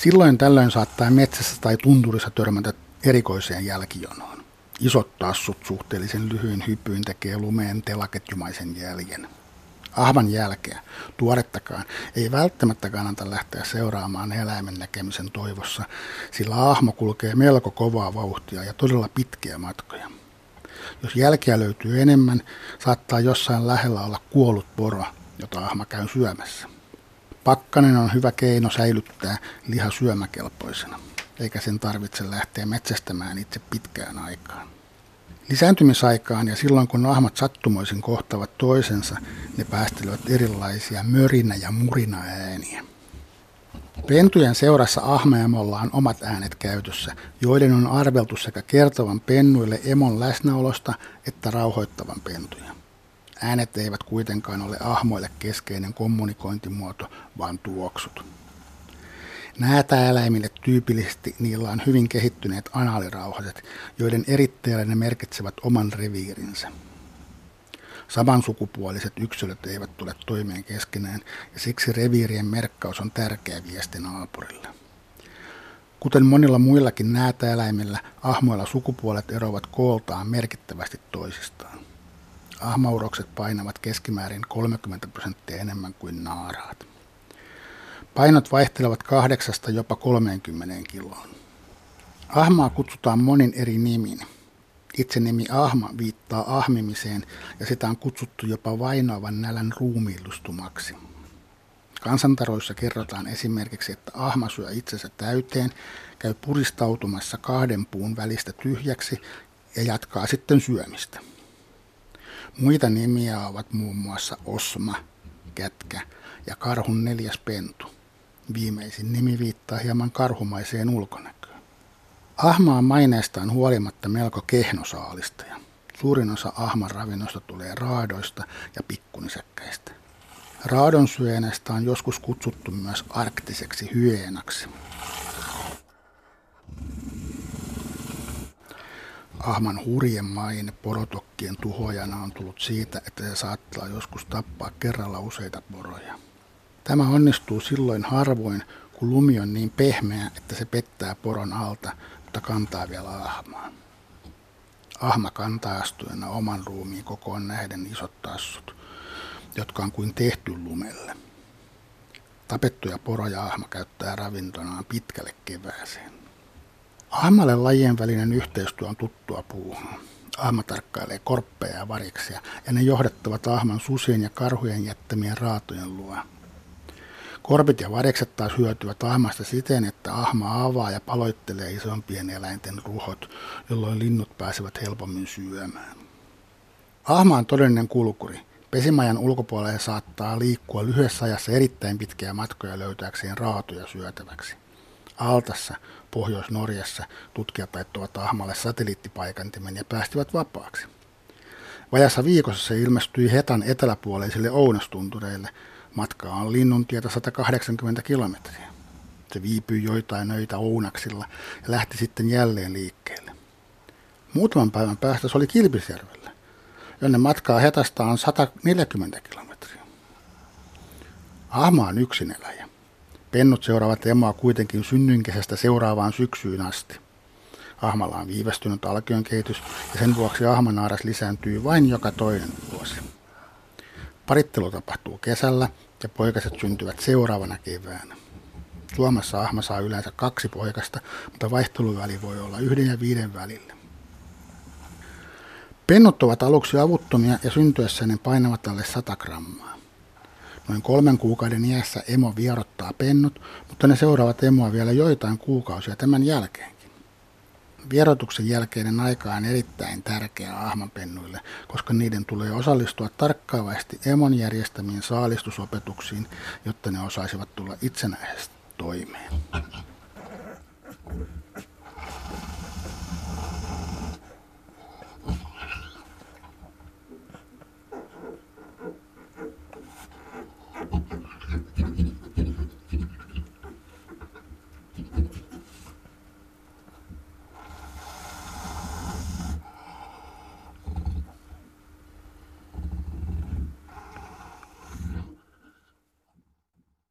Silloin tällöin saattaa metsässä tai tunturissa törmätä erikoiseen jälkijonoon. Isot tassut suhteellisen lyhyin hypyin tekee lumeen telaketjumaisen jäljen. Ahvan jälkeä, tuorettakaan, ei välttämättä kannata lähteä seuraamaan eläimen näkemisen toivossa, sillä ahmo kulkee melko kovaa vauhtia ja todella pitkiä matkoja. Jos jälkeä löytyy enemmän, saattaa jossain lähellä olla kuollut poro, jota ahma käy syömässä. Pakkanen on hyvä keino säilyttää liha syömäkelpoisena, eikä sen tarvitse lähteä metsästämään itse pitkään aikaan. Lisääntymisaikaan ja silloin kun ahmat sattumoisin kohtavat toisensa, ne päästelevät erilaisia mörinä- ja murina-ääniä. Pentujen seurassa ahmeemolla on omat äänet käytössä, joiden on arveltu sekä kertovan pennuille emon läsnäolosta että rauhoittavan pentuja. Äänet eivät kuitenkaan ole ahmoille keskeinen kommunikointimuoto, vaan tuoksut. Näätäeläimille tyypillisesti niillä on hyvin kehittyneet anaalirauhaset, joiden eritteellä ne merkitsevät oman reviirinsä. Samansukupuoliset yksilöt eivät tule toimeen keskenään ja siksi reviirien merkkaus on tärkeä viesti naapurille. Kuten monilla muillakin näätäeläimillä, ahmoilla sukupuolet eroavat kooltaan merkittävästi toisistaan. Ahmaurokset painavat keskimäärin 30 prosenttia enemmän kuin naaraat. Painot vaihtelevat kahdeksasta jopa 30 kiloon. Ahmaa kutsutaan monin eri nimin. Itse nimi ahma viittaa ahmimiseen ja sitä on kutsuttu jopa vainoavan nälän ruumiillustumaksi. Kansantaroissa kerrotaan esimerkiksi, että ahma syö itsensä täyteen, käy puristautumassa kahden puun välistä tyhjäksi ja jatkaa sitten syömistä. Muita nimiä ovat muun muassa osma, kätkä ja karhun neljäs pentu. Viimeisin nimi viittaa hieman karhumaiseen ulkonäköön. Ahma on maineestaan huolimatta melko kehnosaalistaja. Suurin osa ahman ravinnosta tulee raadoista ja pikkunisäkkäistä. Raadon syönestä on joskus kutsuttu myös arktiseksi hyeenaksi. Ahman hurjen maine porotokkien tuhojana on tullut siitä, että se saattaa joskus tappaa kerralla useita poroja. Tämä onnistuu silloin harvoin, kun lumi on niin pehmeä, että se pettää poron alta, mutta kantaa vielä ahmaa. Ahma kantaa astujana oman ruumiin kokoon nähden isot tassut, jotka on kuin tehty lumelle. Tapettuja poroja ahma käyttää ravintonaan pitkälle kevääseen. Ahmalle lajien välinen yhteistyö on tuttua puuhun. Ahma tarkkailee korppeja ja variksia, ja ne johdattavat ahman susien ja karhujen jättämien raatojen luo. Korpit ja varikset taas hyötyvät ahmasta siten, että ahma avaa ja paloittelee isompien eläinten ruhot, jolloin linnut pääsevät helpommin syömään. Ahma on todellinen kulkuri. Pesimajan ulkopuolella saattaa liikkua lyhyessä ajassa erittäin pitkiä matkoja löytääkseen raatoja syötäväksi. Altassa, Pohjois-Norjassa, tutkijat laittoivat ahmalle satelliittipaikantimen ja päästivät vapaaksi. Vajassa viikossa se ilmestyi Hetan eteläpuoleisille Ounastuntureille. Matkaa on linnuntietä 180 kilometriä. Se viipyi joitain öitä Ounaksilla ja lähti sitten jälleen liikkeelle. Muutaman päivän päästä se oli Kilpisjärvellä, jonne matkaa Hetasta on 140 kilometriä. Ahma on eläjä. Pennut seuraavat emoa kuitenkin synnynkesästä seuraavaan syksyyn asti. Ahmalla on viivästynyt alkion kehitys ja sen vuoksi ahmanaaras lisääntyy vain joka toinen vuosi. Parittelu tapahtuu kesällä ja poikaset syntyvät seuraavana keväänä. Suomessa ahma saa yleensä kaksi poikasta, mutta vaihteluväli voi olla yhden ja viiden välillä. Pennut ovat aluksi avuttomia ja syntyessä ne painavat alle 100 grammaa. Noin kolmen kuukauden iässä emo vierottaa pennut, mutta ne seuraavat emoa vielä joitain kuukausia tämän jälkeenkin. Vierotuksen jälkeinen aika on erittäin tärkeä ahmanpennuille, koska niiden tulee osallistua tarkkaavasti emon järjestämiin saalistusopetuksiin, jotta ne osaisivat tulla itsenäisesti toimeen.